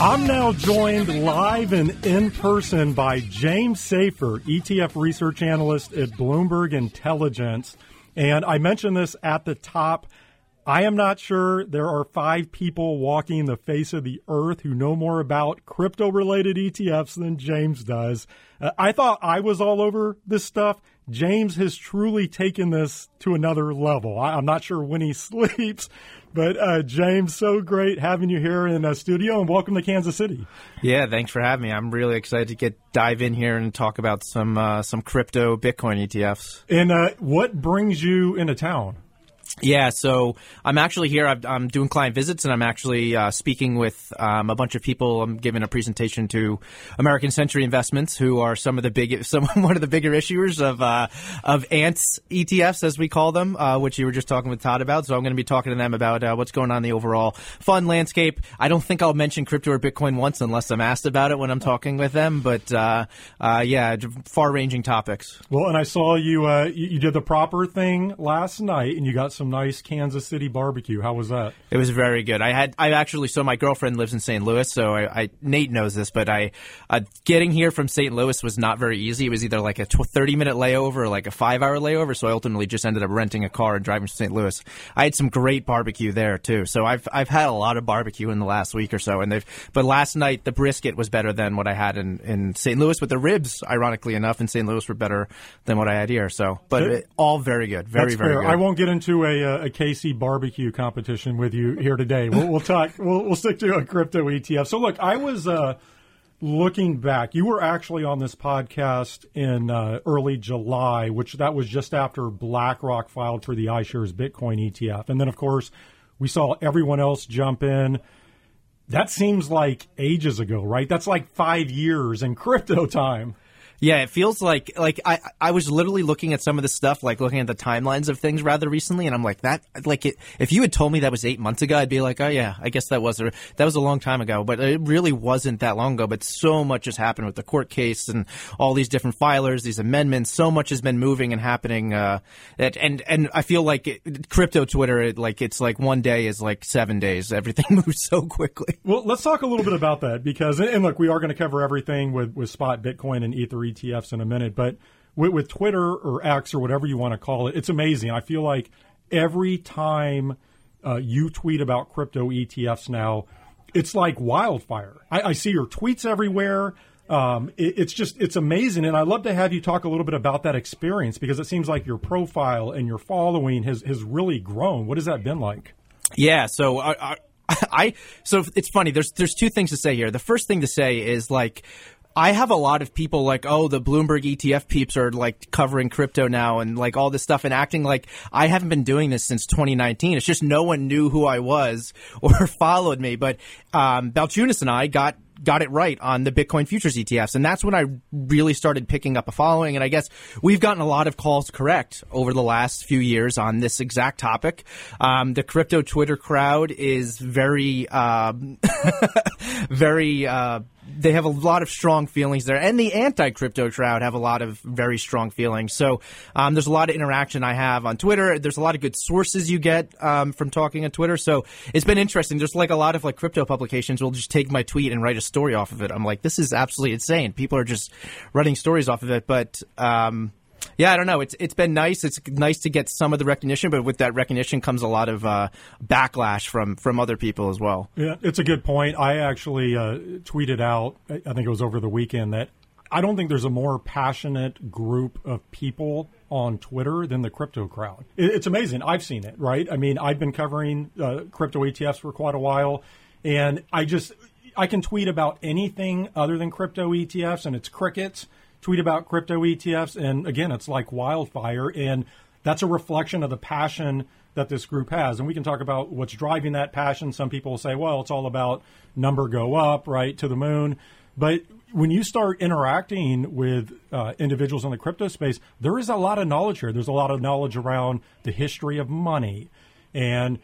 I'm now joined live and in person by James Seyffart, ETF research analyst at Bloomberg Intelligence. And I mentioned this at the top. I am not sure there are five people walking the face of the earth who know more about crypto related ETFs than James does. Uh, I thought I was all over this stuff. James has truly taken this to another level. I, am not sure when he sleeps, but uh, James, so great having you here in the studio, and welcome to Kansas City. Yeah, thanks for having me. I'm really excited to get dive in here and talk about some uh, some crypto Bitcoin ETFs. And uh, what brings you into town? Yeah, so I'm actually here. I'm doing client visits, and I'm actually uh, speaking with um, a bunch of people. I'm giving a presentation to American Century Investments, who are some of the big, some one of the bigger issuers of uh, Avantis ETFs, as we call them, uh, which you were just talking with Todd about. So I'm going to be talking to them about uh, what's going on in the overall fund landscape. I don't think I'll mention crypto or Bitcoin once unless I'm asked about it when I'm talking with them. But uh, uh, yeah, far-ranging topics. Well, and I saw you, you did the proper thing last night, and you got some nice Kansas City barbecue. How was that? It was very good. I had I actually so my girlfriend lives in St. Louis, so I, I Nate knows this, but I uh, getting here from St. Louis was not very easy. It was either like a thirty minute layover or like a five hour layover. So I ultimately just ended up renting a car and driving to St. Louis. I had some great barbecue there too. So I've I've had a lot of barbecue in the last week or so, and they've but last night the brisket was better than what I had in, in St. Louis, but the ribs, ironically enough, in St. Louis were better than what I had here. So, but it, all very good, very very fair. good. I won't get into a, uh, a KC barbecue competition with you here today. We'll, we'll talk. We'll, we'll, stick to a crypto ETF. So look, I was uh, looking back. You were actually on this podcast in uh, early July, which that was just after BlackRock filed for the iShares Bitcoin ETF, and then of course we saw everyone else jump in. That seems like ages ago, right? That's like five years in crypto time. Yeah, it feels like like I I was literally looking at some of the stuff, like looking at the timelines of things rather recently, and I'm like that like it, if you had told me that was eight months ago, I'd be like, oh yeah, I guess that was a, that was a long time ago, but it really wasn't that long ago. But so much has happened with the court case and all these different filers, these amendments. So much has been moving and happening. Uh, that and and I feel like it, crypto Twitter, it, like it's like one day is like seven days. Everything moves so quickly. Well, let's talk a little bit about that because and look, we are going to cover everything with with spot Bitcoin and Ether ETFs in a minute, but with, with Twitter or X or whatever you want to call it, it's amazing. I feel like every time uh, you tweet about crypto ETFs now, it's like wildfire. I, I see your tweets everywhere. Um, it, it's just it's amazing, and I'd love to have you talk a little bit about that experience because it seems like your profile and your following has has really grown. What has that been like? Yeah, so I, I, I so it's funny. There's there's two things to say here. The first thing to say is like I have a lot of people like, oh, the Bloomberg ETF peeps are like covering crypto now and like all this stuff and acting like I haven't been doing this since 2019. It's just no one knew who I was or followed me. But um, Balchunas and I got got it right on the Bitcoin futures ETFs. And that's when I really started picking up a following. And I guess we've gotten a lot of calls correct over the last few years on this exact topic. Um, the crypto Twitter crowd is very, um, very, uh, they have a lot of strong feelings there, and the anti-crypto crowd have a lot of very strong feelings. So um, there's a lot of interaction I have on Twitter. There's a lot of good sources you get um, from talking on Twitter. So it's been interesting. There's like a lot of like crypto publications will just take my tweet and write a story off of it. I'm like, this is absolutely insane. People are just running stories off of it, but. Um, yeah, I don't know. It's it's been nice. It's nice to get some of the recognition, but with that recognition comes a lot of uh, backlash from from other people as well. Yeah, it's a good point. I actually uh, tweeted out. I think it was over the weekend that I don't think there's a more passionate group of people on Twitter than the crypto crowd. It's amazing. I've seen it. Right. I mean, I've been covering uh, crypto ETFs for quite a while, and I just I can tweet about anything other than crypto ETFs, and it's crickets tweet about crypto ETFs, and again, it's like wildfire, and that's a reflection of the passion that this group has. And we can talk about what's driving that passion. Some people will say, well, it's all about number go up, right, to the moon. But when you start interacting with uh, individuals in the crypto space, there is a lot of knowledge here. There's a lot of knowledge around the history of money and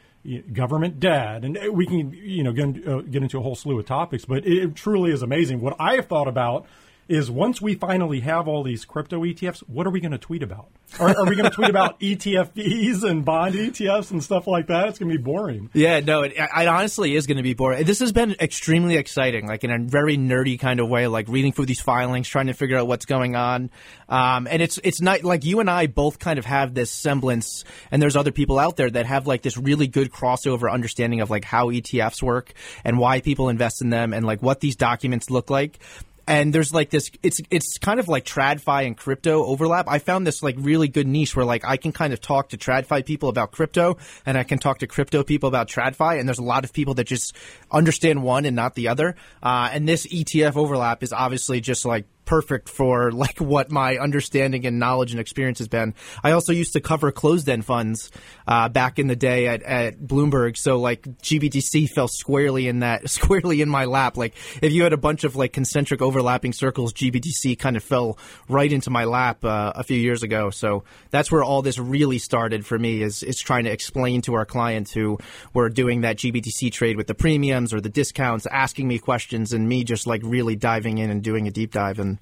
government debt, and we can you know get, uh, get into a whole slew of topics. But it truly is amazing. What I have thought about is once we finally have all these crypto ETFs, what are we going to tweet about? Are, are we going to tweet about ETF fees and bond ETFs and stuff like that? It's going to be boring. Yeah, no, it, it honestly is going to be boring. This has been extremely exciting, like in a very nerdy kind of way, like reading through these filings, trying to figure out what's going on. Um, and it's it's not like you and I both kind of have this semblance, and there's other people out there that have like this really good crossover understanding of like how ETFs work and why people invest in them and like what these documents look like and there's like this it's it's kind of like tradfi and crypto overlap. I found this like really good niche where like i can kind of talk to tradfi people about crypto and i can talk to crypto people about tradfi. And there's a lot of people that just understand one and not the other. Uh, and this etf overlap is obviously just like perfect for like what my understanding and knowledge and experience has been. I also used to cover closed end funds uh, back in the day at, at Bloomberg, so like GBTC fell squarely in that squarely in my lap. Like if you had a bunch of like concentric overlapping circles, GBTC kind of fell right into my lap uh, a few years ago. So that's where all this really started for me is is trying to explain to our clients who were doing that GBTC trade with the premiums or the discounts, asking me questions, and me just like really diving in and doing a deep dive and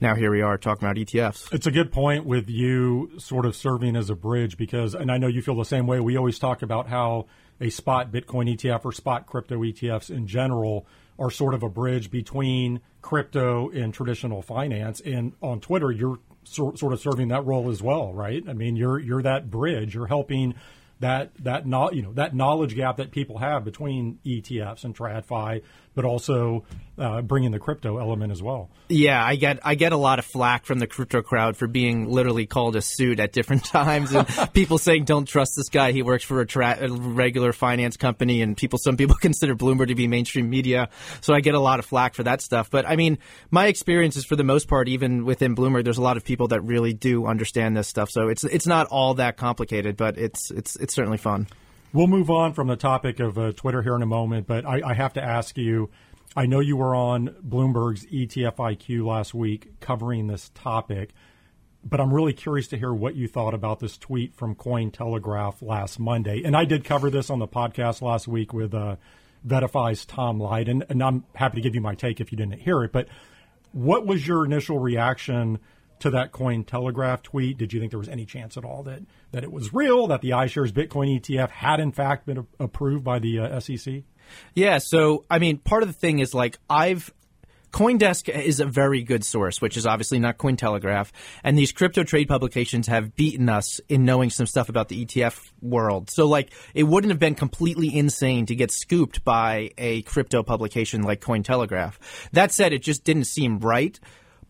now here we are talking about ETFs. It's a good point with you sort of serving as a bridge because, and I know you feel the same way. We always talk about how a spot Bitcoin ETF or spot crypto ETFs in general are sort of a bridge between crypto and traditional finance. And on Twitter, you're sort of serving that role as well, right? I mean, you're you're that bridge. You're helping that that not you know that knowledge gap that people have between ETFs and TradFi but also uh, bringing the crypto element as well. Yeah, I get I get a lot of flack from the crypto crowd for being literally called a suit at different times, and people saying don't trust this guy. He works for a, tra- a, regular finance company, and people some people consider Bloomberg to be mainstream media. So I get a lot of flack for that stuff. But I mean, my experience is for the most part, even within Bloomberg, there's a lot of people that really do understand this stuff. So it's it's not all that complicated, but it's it's it's certainly fun. We'll move on from the topic of uh, Twitter here in a moment, but I, I, have to ask you. I know you were on Bloomberg's ETF IQ last week covering this topic, but I'm really curious to hear what you thought about this tweet from Cointelegraph last Monday. And I did cover this on the podcast last week with uh, VettaFi's Tom Lydon, and I'm happy to give you my take if you didn't hear it. But what was your initial reaction? To that Cointelegraph tweet? Did you think there was any chance at all that, that it was real, that the iShares Bitcoin ETF had in fact been a- approved by the uh, SEC? Yeah, so I mean, part of the thing is like I've Coindesk is a very good source, which is obviously not Cointelegraph. And these crypto trade publications have beaten us in knowing some stuff about the ETF world. So, like, it wouldn't have been completely insane to get scooped by a crypto publication like Cointelegraph. That said, it just didn't seem right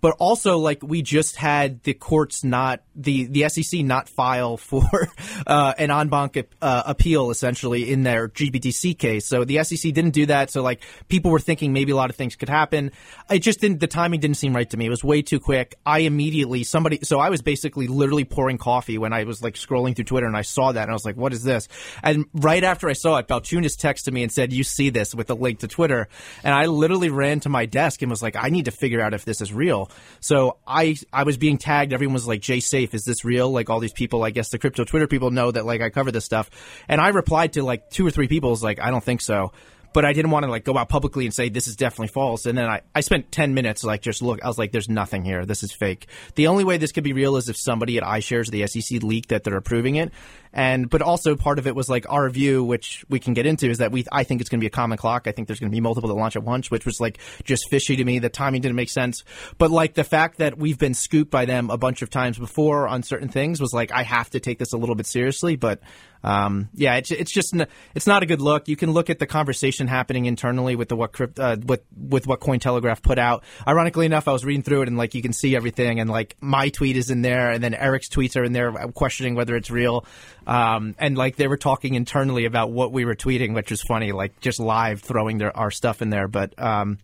but also like we just had the courts not the the SEC not file for uh, an en banc uh, appeal essentially in their GBTC case. So the SEC didn't do that. So like people were thinking maybe a lot of things could happen. It just didn't. The timing didn't seem right to me. It was way too quick. I immediately somebody. So I was basically literally pouring coffee when I was like scrolling through Twitter and I saw that and I was like, what is this? And right after I saw it, Balchunas texted me and said, you see this with a link to Twitter. And I literally ran to my desk and was like, I need to figure out if this is real. So I I was being tagged. Everyone was like, "Jay Safe, is this real?" Like all these people, I guess the crypto Twitter people know that like I cover this stuff, and I replied to like two or three people, was like, "I don't think so." but I didn't want to like go out publicly and say this is definitely false. And then I, I spent 10 minutes like just look, I was like, there's nothing here. This is fake. The only way this could be real is if somebody at iShares, the SEC leaked that they're approving it. And, but also part of it was like our view, which we can get into is that we, I think it's going to be a common clock. I think there's going to be multiple that launch at once, which was like just fishy to me. The timing didn't make sense. But like the fact that we've been scooped by them a bunch of times before on certain things was like, I have to take this a little bit seriously. But um, yeah, it's it's just it's not a good look. You can look at the conversation happening internally with the what uh, with with what Cointelegraph put out. Ironically enough, I was reading through it and like you can see everything, and like my tweet is in there, and then Eric's tweets are in there questioning whether it's real. Um, and like they were talking internally about what we were tweeting, which was funny, like just live throwing their our stuff in there. But um,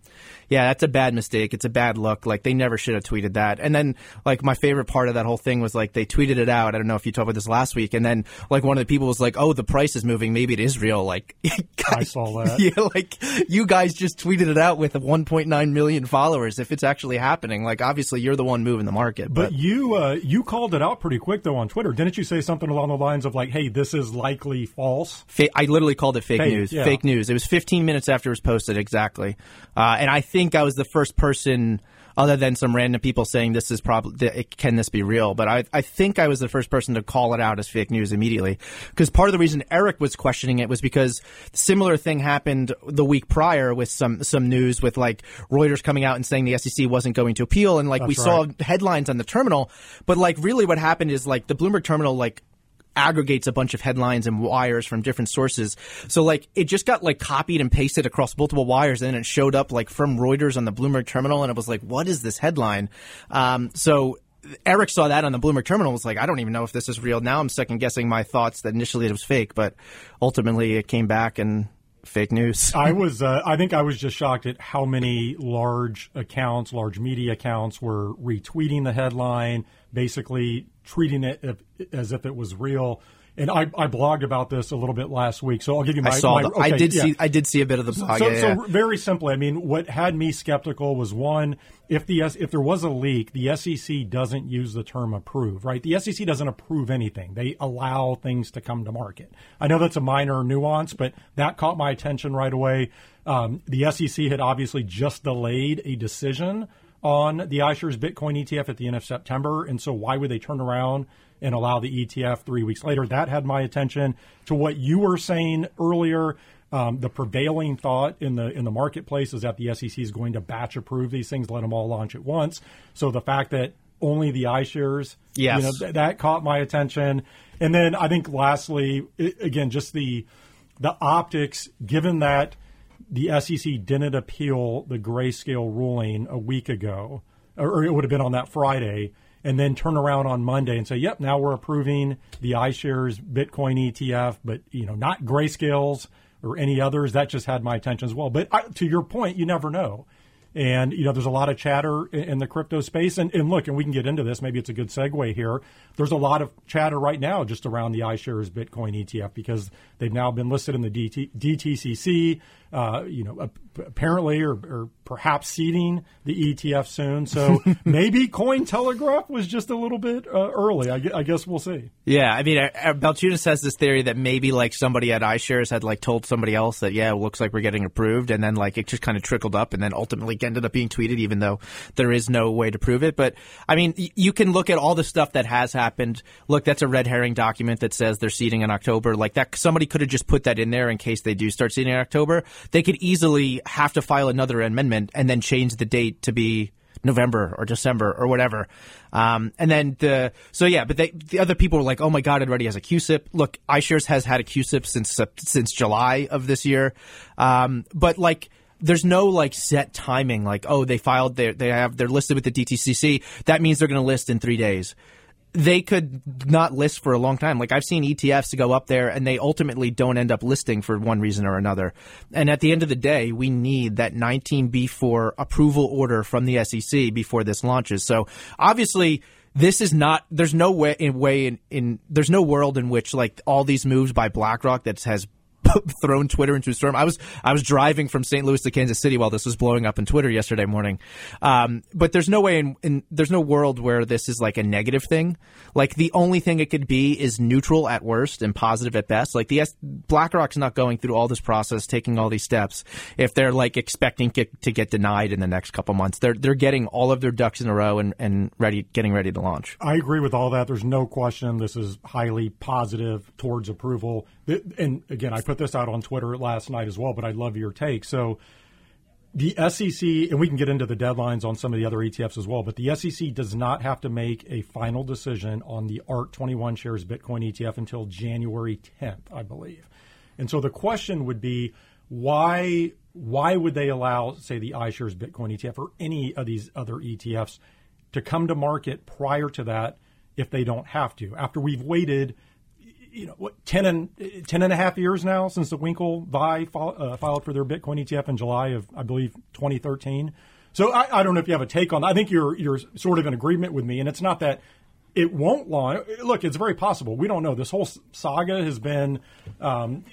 yeah, that's a bad mistake. It's a bad look. Like they never should have tweeted that. And then like my favorite part of that whole thing was like they tweeted it out. I don't know if you talked about this last week. And then like one of the people was like, "Oh, the price is moving. Maybe it is real." Like I saw that. Yeah, like you guys just tweeted it out with 1.9 million followers. If it's actually happening, like obviously you're the one moving the market. But, but you uh, you called it out pretty quick though on Twitter, didn't you? Say something along the lines of like, hey, this is likely false. Fa- I literally called it fake, Fake, news. yeah. Fake news. It was 15 minutes after it was posted, exactly. Uh, and I think I was the first person, other than some random people saying this is probably can this be real, but I I think I was the first person to call it out as fake news immediately. Because part of the reason Eric was questioning it was because similar thing happened the week prior with some some news with like Reuters coming out and saying the SEC wasn't going to appeal, and like we That's saw headlines on the terminal, but like really what happened is like the Bloomberg terminal like aggregates a bunch of headlines and wires from different sources. So like it just got like copied and pasted across multiple wires and then it showed up like from Reuters on the Bloomberg terminal and it was like, what is this headline? Um, so Eric saw that on the Bloomberg terminal was like, I don't even know if this is real. Now I'm second guessing my thoughts that initially it was fake, but ultimately it came back and fake news. I was, uh, I think I was just shocked at how many large accounts, large media accounts were retweeting the headline, basically treating it if, as if it was real. And I, I blogged about this a little bit last week, so I'll give you my. I saw. my, the, I did yeah. see. I did see a bit of the blog. So, yeah, so yeah. very simply, I mean, what had me skeptical was one, if the if there was a leak, the SEC doesn't use the term approve, right? The SEC doesn't approve anything; they allow things to come to market. I know that's a minor nuance, but that caught my attention right away. Um, the SEC had obviously just delayed a decision on the iShares Bitcoin ETF at the end of September, and so why would they turn around? and allow the ETF three weeks later. That had my attention to what you were saying earlier. Um, the prevailing thought in the in the marketplace is that the SEC is going to batch approve these things, let them all launch at once. So the fact that only the iShares, Yes. you know, th- that caught my attention. And then I think lastly, i again, just the the optics, given that the SEC didn't appeal the grayscale ruling a week ago, or, it would have been on that Friday, and then turn around on Monday and say, "Yep, now we're approving the iShares Bitcoin ETF, but you know, not grayscales or any others." That just had my attention as well. But I, to your point, you never know. And you know, there's a lot of chatter in, in the crypto space. And, and look, and we can get into this. Maybe it's a good segue here. There's a lot of chatter right now just around the iShares Bitcoin ETF because they've now been listed in the DT, DTCC. Uh, you know, apparently, or, or perhaps seeding the ETF soon. So maybe Cointelegraph was just a little bit uh, early. I, I guess we'll see. Yeah, I mean, uh, uh, has this theory that maybe like somebody at iShares had like told somebody else that yeah, it looks like we're getting approved, and then like it just kind of trickled up, and then ultimately ended up being tweeted, even though there is no way to prove it. But I mean, y- you can look at all the stuff that has happened. Look, that's a red herring document that says they're seeding in October. Like that, somebody could have just put that in there in case they do start seeding in October. They could easily have to file another amendment and then change the date to be November or December or whatever. Um, and then the so yeah, but they, the other people were like, "Oh my god, it already has a CUSIP." Look, iShares has had a CUSIP since since July of this year, um, but like. There's no like set timing. Like, oh, they filed their, they have, they're listed with the DTCC. That means they're going to list in three days they could not list for a long time. Like I've seen ETFs go up there and they ultimately don't end up listing for one reason or another. And at the end of the day, we need that 19B4 approval order from the SEC before this launches. So obviously this is not there's no way in way in, in there's no world in which like all these moves by BlackRock that has thrown Twitter into a storm. I was I was driving from St. Louis to Kansas City while this was blowing up in Twitter yesterday morning. Um, but there's no way in, in there's no world where this is like a negative thing. Like the only thing it could be is neutral at worst and positive at best. Like the S- BlackRock's not going through all this process, taking all these steps if they're like expecting get, to get denied in the next couple months. They're they're getting all of their ducks in a row and, and ready getting ready to launch. I agree with all that. There's no question this is highly positive towards approval. And again, I put this out on Twitter last night as well, but I'd love your take. So the SEC, and we can get into the deadlines on some of the other ETFs as well, but the SEC does not have to make a final decision on the ARK 21Shares Bitcoin ETF until January 10th, I believe. And so the question would be why why would they allow, say, the iShares Bitcoin ETF or any of these other ETFs to come to market prior to that if they don't have to? After we've waited you know, what, 10 and, 10 and a half years now since the Winklevii uh, filed for their Bitcoin ETF in July of, I believe, 2013. So I, I don't know if you have a take on that. I think you're, you're sort of in agreement with me. And it's not that it won't launch. Look, it's very possible. We don't know. This whole saga has been, um,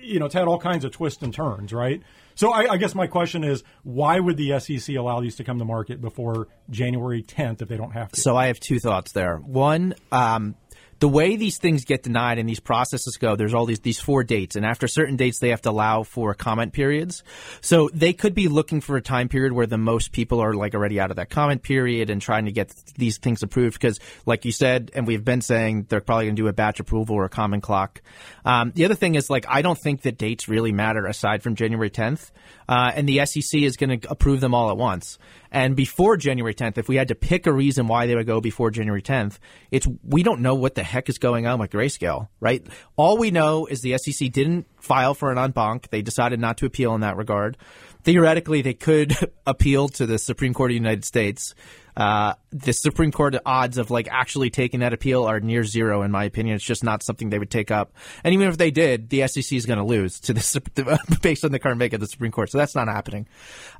you know, it's had all kinds of twists and turns, right? So I, I guess my question is, why would the SEC allow these to come to market before January 10th if they don't have to? So I have two thoughts there. One, um, the way these things get denied and these processes go, there's all these these four dates, and after certain dates, they have to allow for comment periods. So they could be looking for a time period where the most people are like already out of that comment period and trying to get these things approved. Because, like you said, and we've been saying, they're probably going to do a batch approval or a common clock. Um, the other thing is like I don't think that dates really matter aside from January 10th, uh, and the SEC is going to approve them all at once. And before January 10th, if we had to pick a reason why they would go before January 10th, it's we don't know what the heck is going on with grayscale, right? All we know is the SEC didn't file for an en banc. They decided not to appeal in that regard. Theoretically, they could appeal to the Supreme Court of the United States. Uh, the Supreme Court odds of like actually taking that appeal are near zero, in my opinion. It's just not something they would take up. And even if they did, the SEC is going to lose to the based on the current make of the Supreme Court. So that's not happening.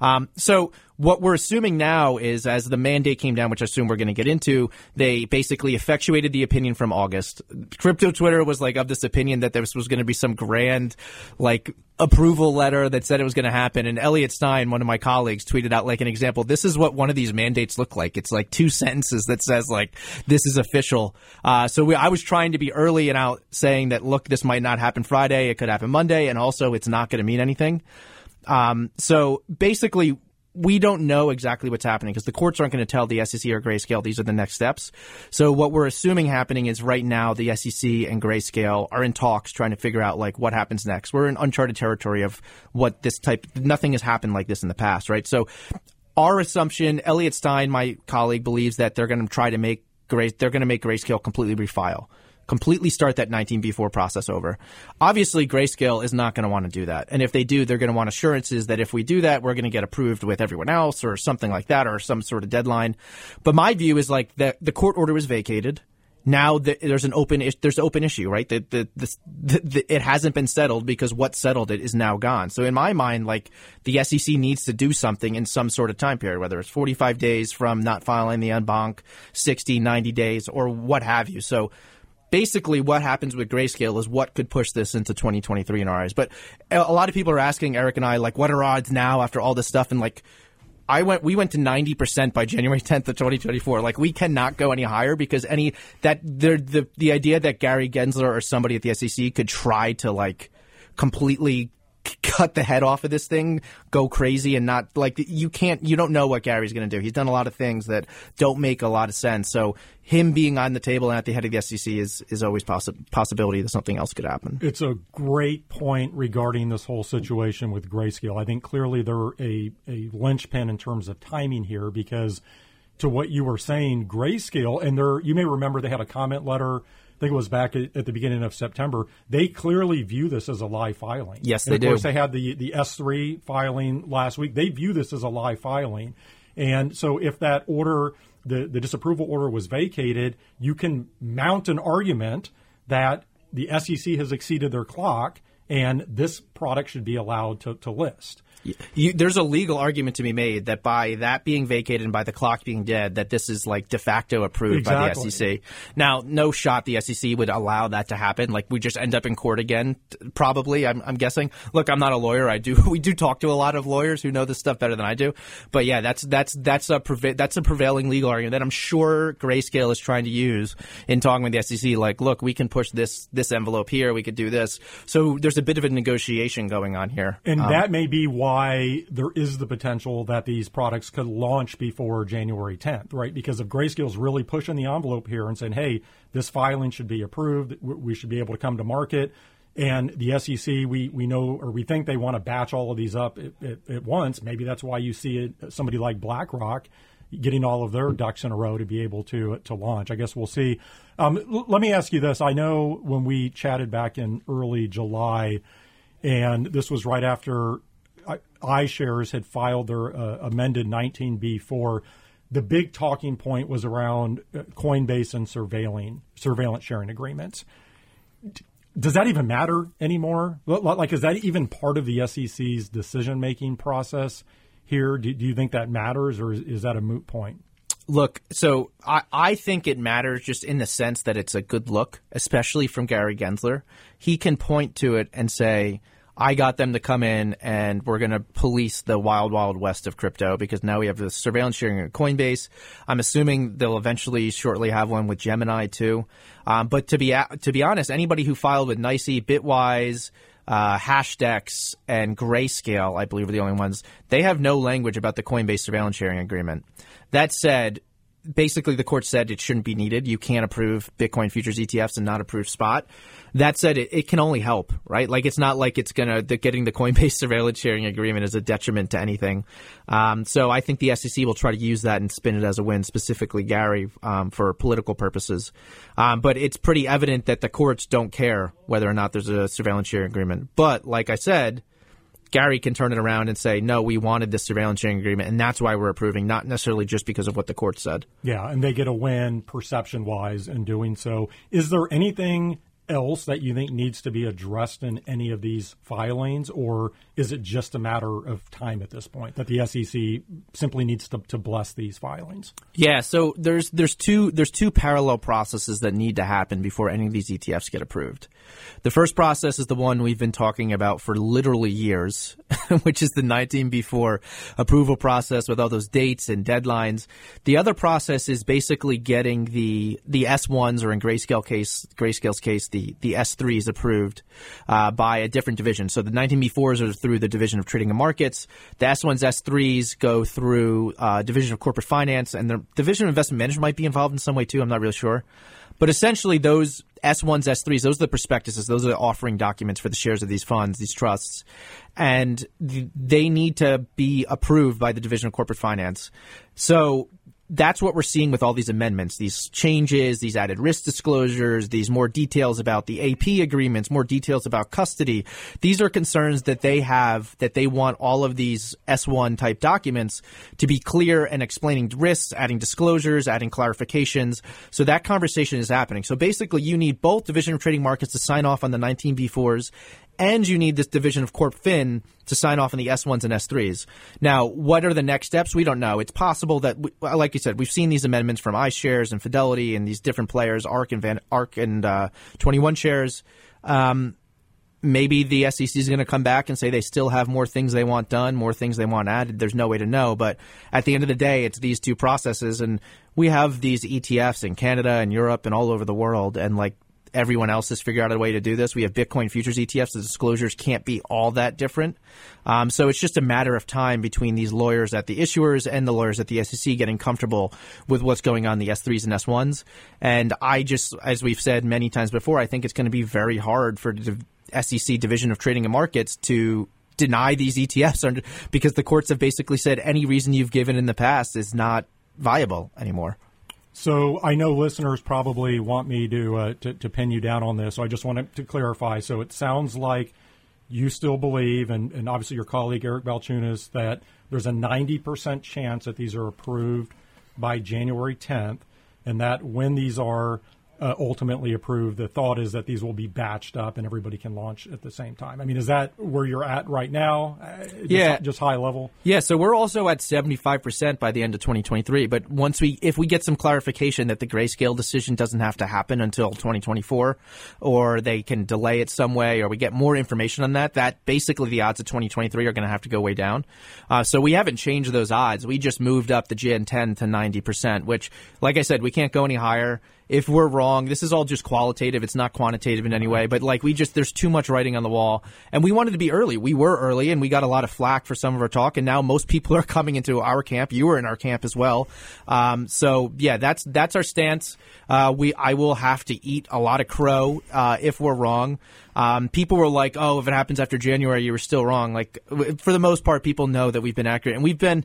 Um, so what we're assuming now is as the mandate came down, which I assume we're going to get into, they basically effectuated the opinion from August. Crypto Twitter was like of this opinion that there was going to be some grand like approval letter that said it was going to happen. And Elliott Stein, one of my colleagues, tweeted out like an example. This is what one of these mandates look like. It's like two sentences that says like this is official. Uh, so we, I was trying to be early and out saying that look, this might not happen Friday. It could happen Monday, and also it's not going to mean anything. Um, so basically, we don't know exactly what's happening because the courts aren't going to tell the SEC or Grayscale these are the next steps. So what we're assuming happening is right now the SEC and Grayscale are in talks trying to figure out like what happens next. We're in uncharted territory of what this type nothing has happened like this in the past, right? So our assumption, Elliott Stein, my colleague, believes that they're going to try to make Grace, they're going to make Grayscale completely refile completely start that 19b4 process over. Obviously, Grayscale is not going to want to do that. And if they do, they're going to want assurances that if we do that, we're going to get approved with everyone else or something like that or some sort of deadline. But my view is like that the court order was vacated now the, there's an open there's an open issue, right? The, the, the, the, it hasn't been settled because what settled it is now gone. So in my mind, like the SEC needs to do something in some sort of time period, whether it's 45 days from not filing the en banc, 60, 90 days, or what have you. So basically what happens with grayscale is what could push this into 2023 in our eyes. But a lot of people are asking Eric and I, like, what are odds now after all this stuff? And like, I went, we went to 90% by January 10th of 2024. Like, we cannot go any higher because any, that, the, the, idea that Gary Gensler or somebody at the SEC could try to, like, completely cut the head off of this thing, go crazy, and not like you can't, you don't know what Gary's going to do. He's done a lot of things that don't make a lot of sense. So him being on the table and at the head of the SEC is is always possi- possibility that something else could happen. It's a great point regarding this whole situation with grayscale. I think clearly they're a a linchpin in terms of timing here because to what you were saying, grayscale, and there you may remember they had a comment letter think it was back at, the beginning of September. They clearly view this as a live filing. Yes, and they of do. Of course, they had the the S three filing last week. They view this as a live filing, and so if that order, the the disapproval order was vacated, you can mount an argument that the SEC has exceeded their clock and this product should be allowed to, to list. You, there's a legal argument to be made that by that being vacated and by the clock being dead, that this is like de facto approved exactly. by the SEC. Now, no shot the SEC would allow that to happen. Like we just end up in court again, probably. I'm, I'm guessing. Look, I'm not a lawyer. I do we do talk to a lot of lawyers who know this stuff better than I do. But yeah, that's that's that's a that's a prevailing legal argument that I'm sure Grayscale is trying to use in talking with the SEC. Like, look, we can push this this envelope here. We could do this. So there's a bit of a negotiation going on here, and um, that may be why why there is the potential that these products could launch before January 10th, right? Because if Grayscale's really pushing the envelope here and saying, hey, this filing should be approved, we should be able to come to market. And the SEC, we, we know or we think they want to batch all of these up at, at, at once. Maybe that's why you see it, somebody like BlackRock getting all of their ducks in a row to be able to to launch. I guess we'll see. Um, l- let me ask you this: I know when we chatted back in early July, and this was right after iShares had filed their uh, amended 19B4, the big talking point was around uh, Coinbase and surveilling surveillance sharing agreements. Does that even matter anymore? Like, is that even part of the SEC's decision making process here? Do, do, you think that matters, or is, is that a moot point? Look, so I, I think it matters just in the sense that it's a good look, especially from Gary Gensler. He can point to it and say, I got them to come in and we're going to police the wild, wild west of crypto because now we have the surveillance sharing at Coinbase. I'm assuming they'll eventually shortly have one with Gemini too. Um, but to be to be honest, anybody who filed with NYSE, Bitwise, uh, Hashdex, and Grayscale, I believe, are the only ones. They have no language about the Coinbase surveillance sharing agreement. That said, basically the court said it shouldn't be needed. You can't approve Bitcoin futures ETFs and not approve spot. That said, it, it can only help, right? Like it's not like it's gonna the, getting the Coinbase surveillance sharing agreement is a detriment to anything. Um, so I think the SEC will try to use that and spin it as a win, specifically Gary um, for political purposes. Um, but it's pretty evident that the courts don't care whether or not there's a surveillance sharing agreement. But like I said, Gary can turn it around and say, no, we wanted this surveillance sharing agreement, and that's why we're approving, not necessarily just because of what the court said. Yeah, and they get a win perception wise in doing so. Is there anything else that you think needs to be addressed in any of these filings, or is it just a matter of time at this point that the SEC simply needs to, to bless these filings? Yeah, so there's there's two there's two parallel processes that need to happen before any of these ETFs get approved. The first process is the one we've been talking about for literally years, which is the 19b4 approval process with all those dates and deadlines. The other process is basically getting the the S1s or in Grayscale case Grayscale's case the the, the S3s approved uh, by a different division. So the 19B4s are through the Division of Trading and Markets. The S1s, S3s go through uh, Division of Corporate Finance, and the Division of Investment Management might be involved in some way too. I'm not really sure. But essentially, those S1s, S3s, those are the prospectuses, those are the offering documents for the shares of these funds, these trusts. And they need to be approved by the Division of Corporate Finance. So that's what we're seeing with all these amendments, these changes, these added risk disclosures, these more details about the AP agreements, more details about custody. These are concerns that they have that they want all of these S1 type documents to be clear and explaining risks, adding disclosures, adding clarifications. So that conversation is happening. So basically you need both Division of Trading Markets to sign off on the 19B4s and you need this division of Corp Fin to sign off on the S1s and S3s. Now, what are the next steps? We don't know. It's possible that, we, like you said, we've seen these amendments from iShares and Fidelity and these different players, ARK and Van, ARK and uh, 21Shares. Um, maybe the SEC is going to come back and say they still have more things they want done, more things they want added. There's no way to know. But at the end of the day, it's these two processes. And we have these ETFs in Canada and Europe and all over the world. And like everyone else has figured out a way to do this. We have Bitcoin futures ETFs. The disclosures can't be all that different. Um, so it's just a matter of time between these lawyers at the issuers and the lawyers at the SEC getting comfortable with what's going on in the S3s and S1s. And I just, as we've said many times before, I think it's going to be very hard for the SEC Division of Trading and Markets to deny these ETFs because the courts have basically said any reason you've given in the past is not viable anymore. So I know listeners probably want me to, uh, to, to pin you down on this. So I just wanted to clarify. So it sounds like you still believe, and, and obviously your colleague Eric Balchunas, that there's a 90% chance that these are approved by January 10th, and that when these are uh, ultimately approved, the thought is that these will be batched up and everybody can launch at the same time. I mean, is that where you're at right now? Uh, just, yeah, just high level. Yeah, so we're also at 75 percent by the end of 2023. But once we, if we get some clarification that the grayscale decision doesn't have to happen until 2024, or they can delay it some way, or we get more information on that, that basically the odds of 2023 are going to have to go way down. Uh, so we haven't changed those odds. We just moved up the Gen 10 to 90 percent, which, like I said, we can't go any higher if we're wrong, this is all just qualitative. It's not quantitative in any way. But like we just, there's too much writing on the wall, and we wanted to be early. We were early, and we got a lot of flack for some of our talk. And now most people are coming into our camp. You were in our camp as well. Um, so yeah, that's that's our stance. Uh, we I will have to eat a lot of crow uh, if we're wrong. Um, people were like, "Oh, if it happens after January, you were still wrong." Like for the most part, people know that we've been accurate, and we've been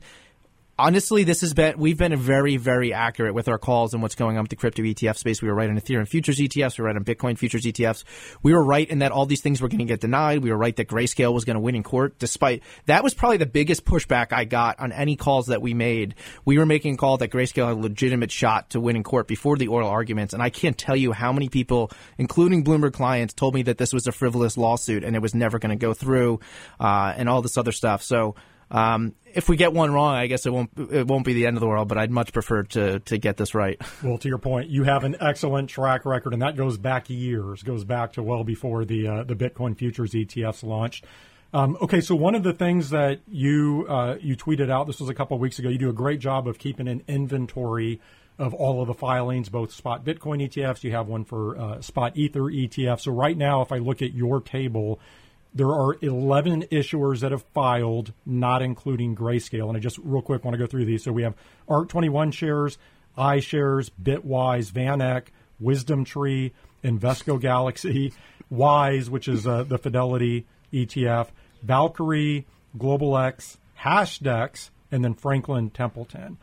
honestly, this has been we've been very, very accurate with our calls and what's going on with the crypto ETF space. We were right on Ethereum futures ETFs. We were right on Bitcoin futures ETFs. We were right in that all these things were going to get denied. We were right that Grayscale was going to win in court. Despite that, was probably the biggest pushback I got on any calls that we made. We were making a call that Grayscale had a legitimate shot to win in court before the oral arguments, and I can't tell you how many people, including Bloomberg clients, told me that this was a frivolous lawsuit and it was never going to go through, uh, and all this other stuff. So Um, if we get one wrong, I guess it won't it won't be the end of the world. But I'd much prefer to to get this right. Well, to your point, you have an excellent track record, and that goes back years, goes back to well before the uh, the Bitcoin futures ETFs launched. Um, okay, so one of the things that you uh, you tweeted out this was a couple of weeks ago. You do a great job of keeping an inventory of all of the filings, both spot Bitcoin ETFs. You have one for uh, spot Ether ETF. So right now, if I look at your table, there are 11 issuers that have filed, not including Grayscale. And I just real quick want to go through these. So we have ARK 21Shares, iShares, Bitwise, VanEck, WisdomTree, Invesco Galaxy, Wise, which is uh, the Fidelity ETF, Valkyrie, Global X, Hashdex, and then Franklin Templeton.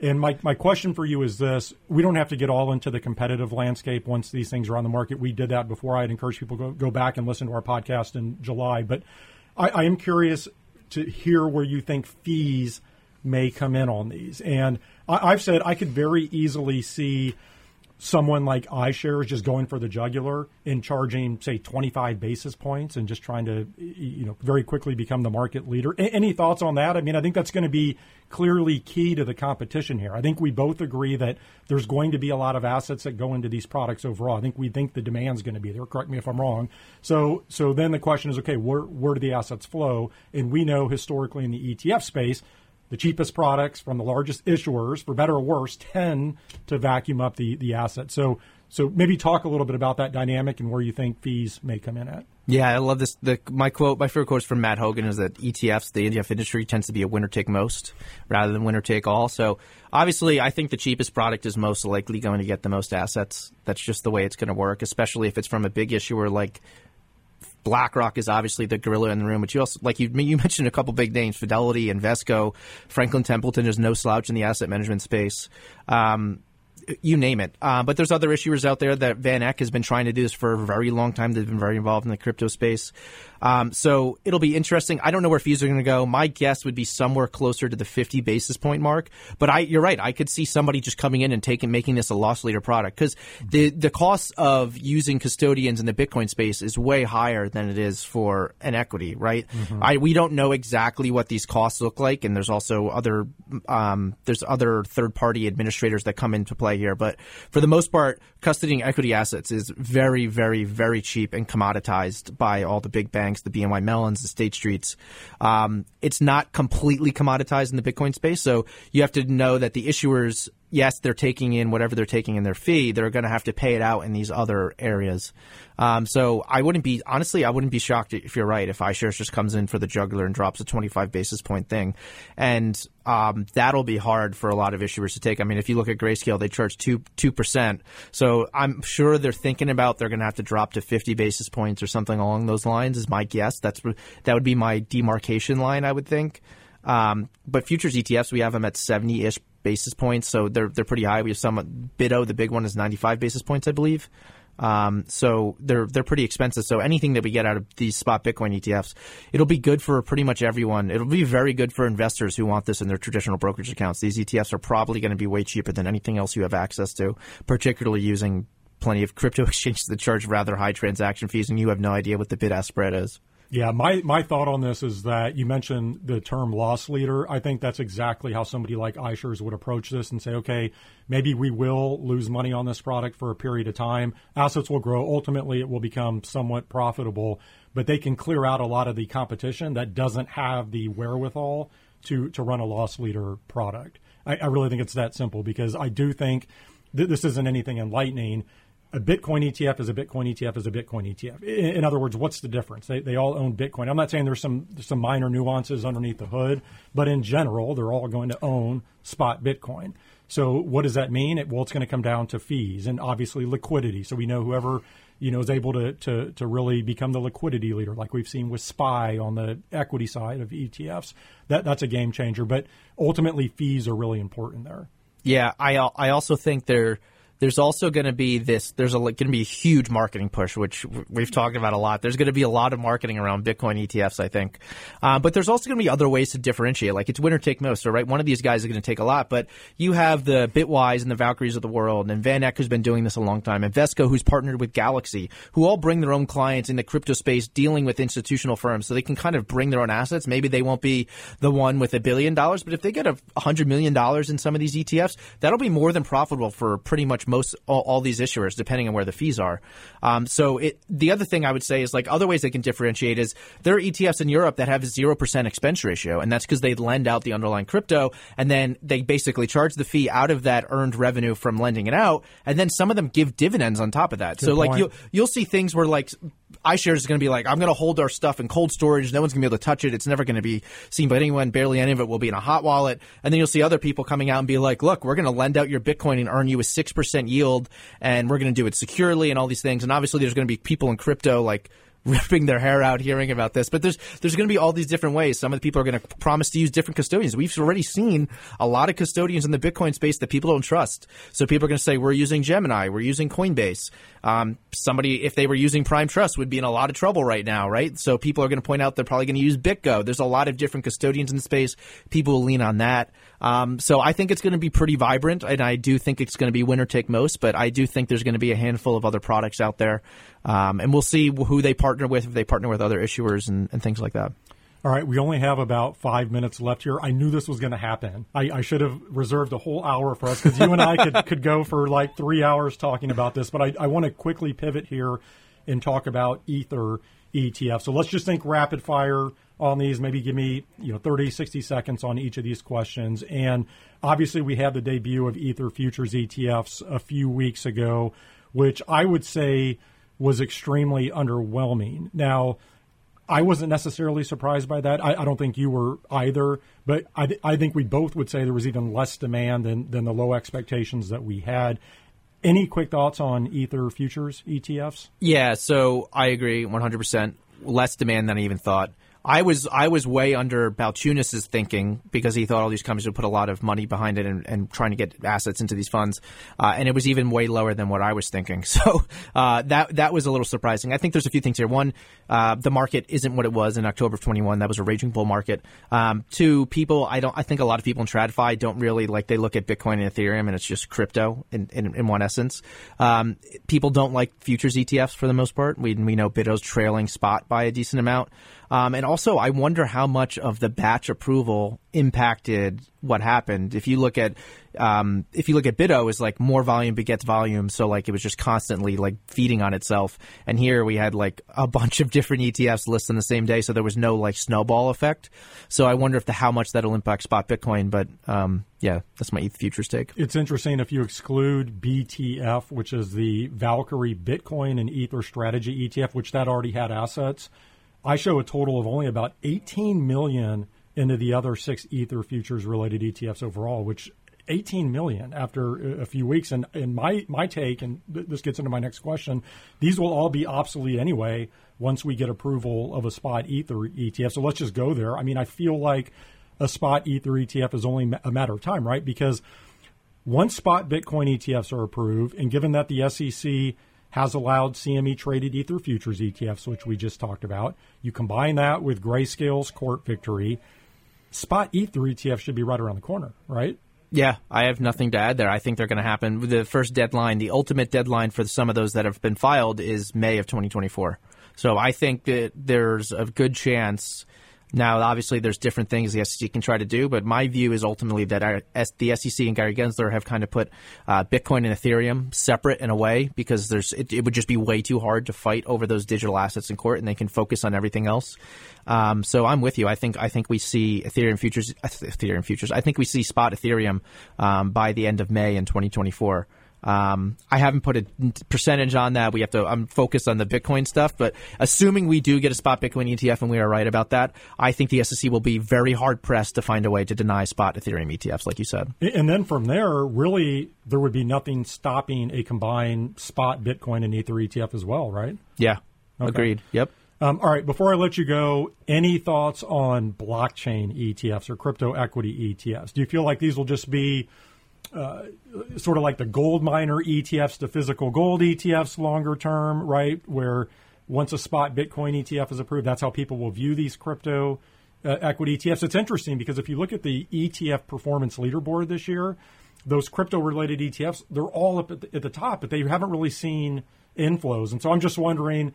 And my, my question for you is this we don't have to get all into the competitive landscape once these things are on the market. We did that before. I'd encourage people to go, go back and listen to our podcast in July. But I, I am curious to hear where you think fees may come in on these. And I, I've said I could very easily see someone like iShares just going for the jugular and charging, say, 25 basis points and just trying to, you know, very quickly become the market leader. A- any thoughts on that? I mean, I think that's going to be clearly key to the competition here. I think we both agree that there's going to be a lot of assets that go into these products overall. I think we think the demand's going to be there. Correct me if I'm wrong. So, so then the question is, okay, where where do the assets flow? And we know historically in the ETF space the cheapest products from the largest issuers, for better or worse, tend to vacuum up the, the asset. So, so maybe talk a little bit about that dynamic and where you think fees may come in at. Yeah, I love this. The, my quote, my favorite quote is from Matt Hougan is that ETFs, the ETF industry, tends to be a winner take most rather than winner take all. So obviously, I think the cheapest product is most likely going to get the most assets. That's just the way it's going to work, especially if it's from a big issuer like BlackRock is obviously the gorilla in the room, but you also like you you mentioned a couple big names: Fidelity, Invesco, Franklin Templeton is no slouch in the asset management space. Um, you name it. Uh, but there's other issuers out there that Van Eck has been trying to do this for a very long time. They've been very involved in the crypto space. Um, so it'll be interesting. I don't know where fees are going to go. My guess would be somewhere closer to the 50 basis point mark. But I, you're right. I could see somebody just coming in and taking making this a loss leader product because the the cost of using custodians in the Bitcoin space is way higher than it is for an equity. Right. Mm-hmm. I we don't know exactly what these costs look like, and there's also other um, there's other third party administrators that come into play here. But for the most part, custodying equity assets is very, very, very cheap and commoditized by all the big banks, the BNY Mellons, the State Streets. Um, it's not completely commoditized in the Bitcoin space, so you have to know that the issuers yes, they're taking in whatever they're taking in their fee. They're going to have to pay it out in these other areas. Um, so I wouldn't be honestly, I wouldn't be shocked if you're right if iShares just comes in for the juggler and drops a 25 basis point thing, and um, that'll be hard for a lot of issuers to take. I mean, if you look at Grayscale, they charge two two percent. So I'm sure they're thinking about they're going to have to drop to 50 basis points or something along those lines. Is my guess. That's that would be my demarcation line. I would think. Um, but futures ETFs, we have them at 70 ish basis points, so they're they're pretty high. We have some BITO, the big one is 95 basis points, I believe. Um, so they're they're pretty expensive. So anything that we get out of these spot Bitcoin ETFs, it'll be good for pretty much everyone. It'll be very good for investors who want this in their traditional brokerage accounts. These ETFs are probably going to be way cheaper than anything else you have access to, particularly using plenty of crypto exchanges that charge rather high transaction fees, and you have no idea what the bid ask spread is. Yeah, my, my thought on this is that you mentioned the term loss leader. I think that's exactly how somebody like iShares would approach this and say, okay, maybe we will lose money on this product for a period of time. Assets will grow. Ultimately, it will become somewhat profitable, but they can clear out a lot of the competition that doesn't have the wherewithal to, to run a loss leader product. I, I really think it's that simple because I do think th- this isn't anything enlightening a Bitcoin ETF is a Bitcoin ETF is a Bitcoin ETF. In, other words, what's the difference? They, they all own Bitcoin. I'm not saying there's some some minor nuances underneath the hood, but in general, they're all going to own spot Bitcoin. So what does that mean? It, well, it's going to come down to fees and obviously liquidity. So we know whoever you know is able to, to to really become the liquidity leader, like we've seen with SPY on the equity side of ETFs. That that's a game changer. But ultimately, fees are really important there. Yeah, I I also think they're there's also going to be this. There's going to be a huge marketing push, which we've talked about a lot. There's going to be a lot of marketing around Bitcoin ETFs, I think. Uh, but there's also going to be other ways to differentiate. Like it's winner take most. So right, one of these guys is going to take a lot, but you have the Bitwise and the Valkyries of the world, and Van Eck who's been doing this a long time, Invesco who's partnered with Galaxy, who all bring their own clients in the crypto space, dealing with institutional firms, so they can kind of bring their own assets. Maybe they won't be the one with a billion dollars, but if they get a hundred million dollars in some of these ETFs, that'll be more than profitable for pretty much most all, all these issuers, depending on where the fees are. Um, so it, the other thing I would say is like other ways they can differentiate is there are ETFs in Europe that have a zero percent expense ratio, and that's because they lend out the underlying crypto, and then they basically charge the fee out of that earned revenue from lending it out, and then some of them give dividends on top of that. Good so point. like you you'll see things where like iShares is going to be like, I'm going to hold our stuff in cold storage. No one's going to be able to touch it. It's never going to be seen by anyone. Barely any of it will be in a hot wallet. And then you'll see other people coming out and be like, look, we're going to lend out your Bitcoin and earn you a 6% yield. And we're going to do it securely and all these things. And obviously there's going to be people in crypto like, ripping their hair out hearing about this. But there's there's going to be all these different ways. Some of the people are going to promise to use different custodians. We've already seen a lot of custodians in the Bitcoin space that people don't trust. So people are going to say we're using Gemini, we're using Coinbase. Um, somebody, if they were using Prime Trust, would be in a lot of trouble right now, right? So people are going to point out they're probably going to use BitGo. There's a lot of different custodians in the space. People will lean on that. Um, so I think it's going to be pretty vibrant, and I do think it's going to be winner take most. But I do think there's going to be a handful of other products out there, um, and we'll see who they partner with if they partner with other issuers and, and things like that. All right, we only have about five minutes left here. I knew this was going to happen. I, I, should have reserved a whole hour for us because you and I could, could go for like three hours talking about this. But I, I want to quickly pivot here and talk about Ether ETF. So let's just think rapid fire on these. Maybe give me you know 30, 60 seconds on each of these questions. And obviously, we had the debut of Ether futures ETFs a few weeks ago, which I would say was extremely underwhelming. Now I wasn't necessarily surprised by that. I, I, don't think you were either, but I, th- I think we both would say there was even less demand than, than the low expectations that we had. Any quick thoughts on Ether futures ETFs? Yeah, so I agree 100%. Less demand than I even thought. I was I was way under Balchunas' thinking because he thought all these companies would put a lot of money behind it and, and trying to get assets into these funds, uh, and it was even way lower than what I was thinking. So uh, that that was a little surprising. I think there's a few things here. One, uh, the market isn't what it was in October of 21. That was a raging bull market. Um, two, people I don't I think a lot of people in TradFi don't really like they look at Bitcoin and Ethereum and it's just crypto in in, in one essence. Um, people don't like futures ETFs for the most part. We we know BITO's trailing spot by a decent amount. Um, and also, I wonder how much of the batch approval impacted what happened. If you look at um, if you look at BITO, is like more volume begets volume, so like it was just constantly like feeding on itself. And here we had like a bunch of different ETFs listed on the same day, so there was no like snowball effect. So I wonder if the how much that'll impact spot Bitcoin. But um, yeah, that's my ETH futures take. It's interesting if you exclude BTF, which is the Valkyrie Bitcoin and Ether Strategy ETF, which that already had assets I show a total of only about 18 million into the other six Ether futures related ETFs overall, which 18 million after a few weeks. And, my, my take, and th- this gets into my next question, these will all be obsolete anyway once we get approval of a spot Ether ETF. So let's just go there. I mean, I feel like a spot Ether ETF is only a matter of time, right? Because once spot Bitcoin ETFs are approved, and given that the SEC has allowed CME traded Ether futures ETFs, which we just talked about. You combine that with Grayscale's court victory, spot Ether ETF should be right around the corner, right? Yeah, I have nothing to add there. I think they're going to happen. The first deadline, the ultimate deadline for some of those that have been filed is May of 2024. So I think that there's a good chance now, obviously, there's different things the SEC can try to do, but my view is ultimately that our, the SEC and Gary Gensler have kind of put uh, Bitcoin and Ethereum separate in a way because there's it, it, would just be way too hard to fight over those digital assets in court, and they can focus on everything else. Um, so I'm with you. I think I think we see Ethereum futures, Ethereum futures. I think we see spot Ethereum um, by the end of May in 2024. Um, I haven't put a percentage on that. We have to. I'm focused on the Bitcoin stuff, but assuming we do get a spot Bitcoin ETF and we are right about that, I think the SEC will be very hard pressed to find a way to deny spot Ethereum ETFs, like you said. And then from there, really, there would be nothing stopping a combined spot Bitcoin and Ether ETF as well, right? Yeah. Okay. Agreed. Yep. Um, all right. Before I let you go, any thoughts on blockchain ETFs or crypto equity ETFs? Do you feel like these will just be uh, sort of like the gold miner ETFs to physical gold ETFs longer term, right? Where once a spot Bitcoin ETF is approved, that's how people will view these crypto uh, equity ETFs. It's interesting because if you look at the ETF performance leaderboard this year, those crypto related ETFs, they're all up at the, at the, top, but they haven't really seen inflows. And so I'm just wondering,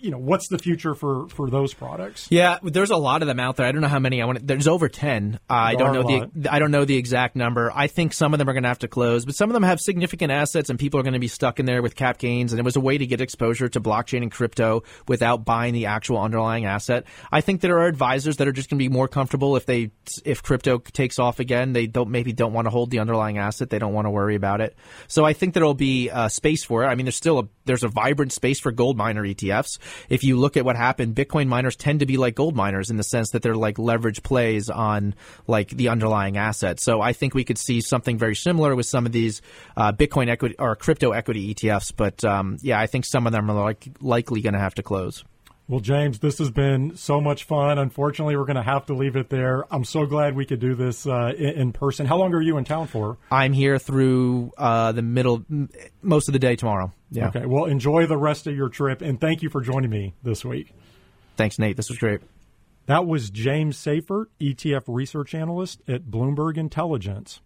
you know what's the future for for those products? Yeah, there's a lot of them out there. I don't know how many. I want. There's over ten. Uh, I don't know the I don't know the exact number. I think some of them are going to have to close, but some of them have significant assets, and people are going to be stuck in there with cap gains. And it was a way to get exposure to blockchain and crypto without buying the actual underlying asset. I think there are advisors that are just going to be more comfortable if they if crypto takes off again. They don't maybe don't want to hold the underlying asset. They don't want to worry about it. So I think there'll be uh, space for it. I mean, there's still a there's a vibrant space for gold miner ETFs if you look at what happened, Bitcoin miners tend to be like gold miners in the sense that they're like leverage plays on like the underlying asset. So I think we could see something very similar with some of these uh, Bitcoin equity or crypto equity ETFs. But um, yeah, I think some of them are like likely going to have to close. Well, James, this has been so much fun. Unfortunately, we're going to have to leave it there. I'm so glad we could do this uh, in, in, person. How long are you in town for? I'm here through uh, the middle, most of the day tomorrow. Yeah. Okay. Well, enjoy the rest of your trip, and thank you for joining me this week. Thanks, Nate. This was great. That was James Seyffart, ETF research analyst at Bloomberg Intelligence.